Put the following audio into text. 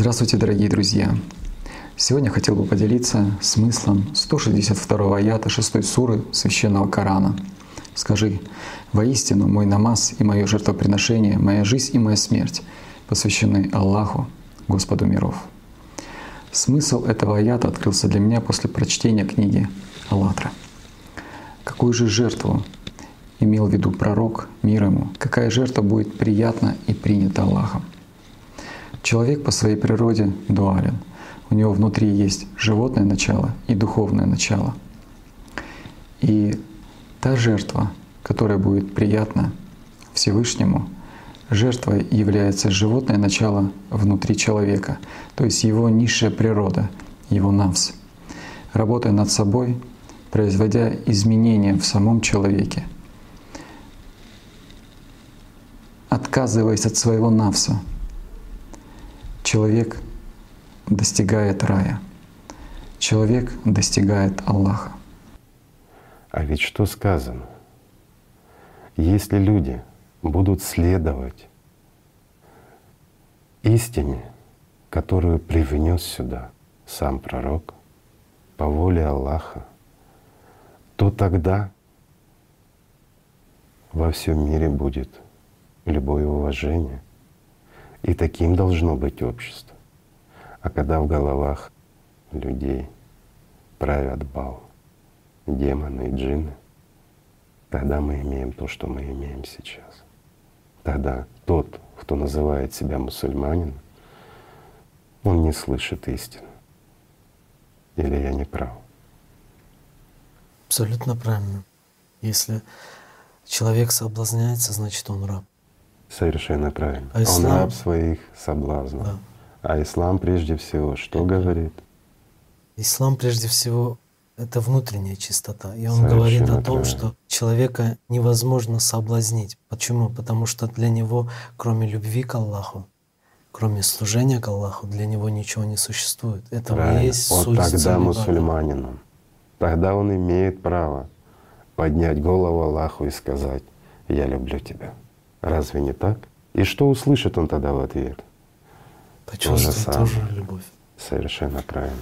Здравствуйте, дорогие друзья! Сегодня хотел бы поделиться смыслом 162 аята 6 суры Священного Корана. Скажи, воистину мой намаз и мое жертвоприношение, моя жизнь и моя смерть посвящены Аллаху, Господу миров. Смысл этого аята открылся для меня после прочтения книги «АЛЛАТРА». Какую же жертву имел в виду пророк, мир ему, какая жертва будет приятна и принята Аллахом. Человек по своей природе дуален. У него внутри есть животное начало и духовное начало. И та жертва, которая будет приятна Всевышнему, жертвой является животное начало внутри человека, то есть его низшая природа, его навс. Работая над собой, производя изменения в самом человеке — отказываясь от своего навса, человек достигает рая, человек достигает Аллаха. А ведь что сказано? Если люди будут следовать истине, которую привнес сюда сам пророк по воле Аллаха, то тогда во всем мире будет любое уважение. И таким должно быть общество. А когда в головах людей правят бал демоны и джинны, тогда мы имеем то, что мы имеем сейчас. Тогда тот, кто называет себя мусульманином, он не слышит истину. Или я не прав? Абсолютно правильно. Если человек соблазняется, значит он раб. Совершенно правильно. А ислам? Он раб своих соблазнов. Да. А ислам прежде всего что это... говорит? Ислам прежде всего это внутренняя чистота. И он Совершенно говорит о том, правильно. что человека невозможно соблазнить. Почему? Потому что для него, кроме любви к Аллаху, кроме служения к Аллаху, для него ничего не существует. Это Правильно. есть вот суть тогда мусульманином. Тогда он имеет право поднять голову Аллаху и сказать, я люблю тебя. Разве не так? И что услышит он тогда в ответ? Почувствует тоже любовь. Совершенно правильно.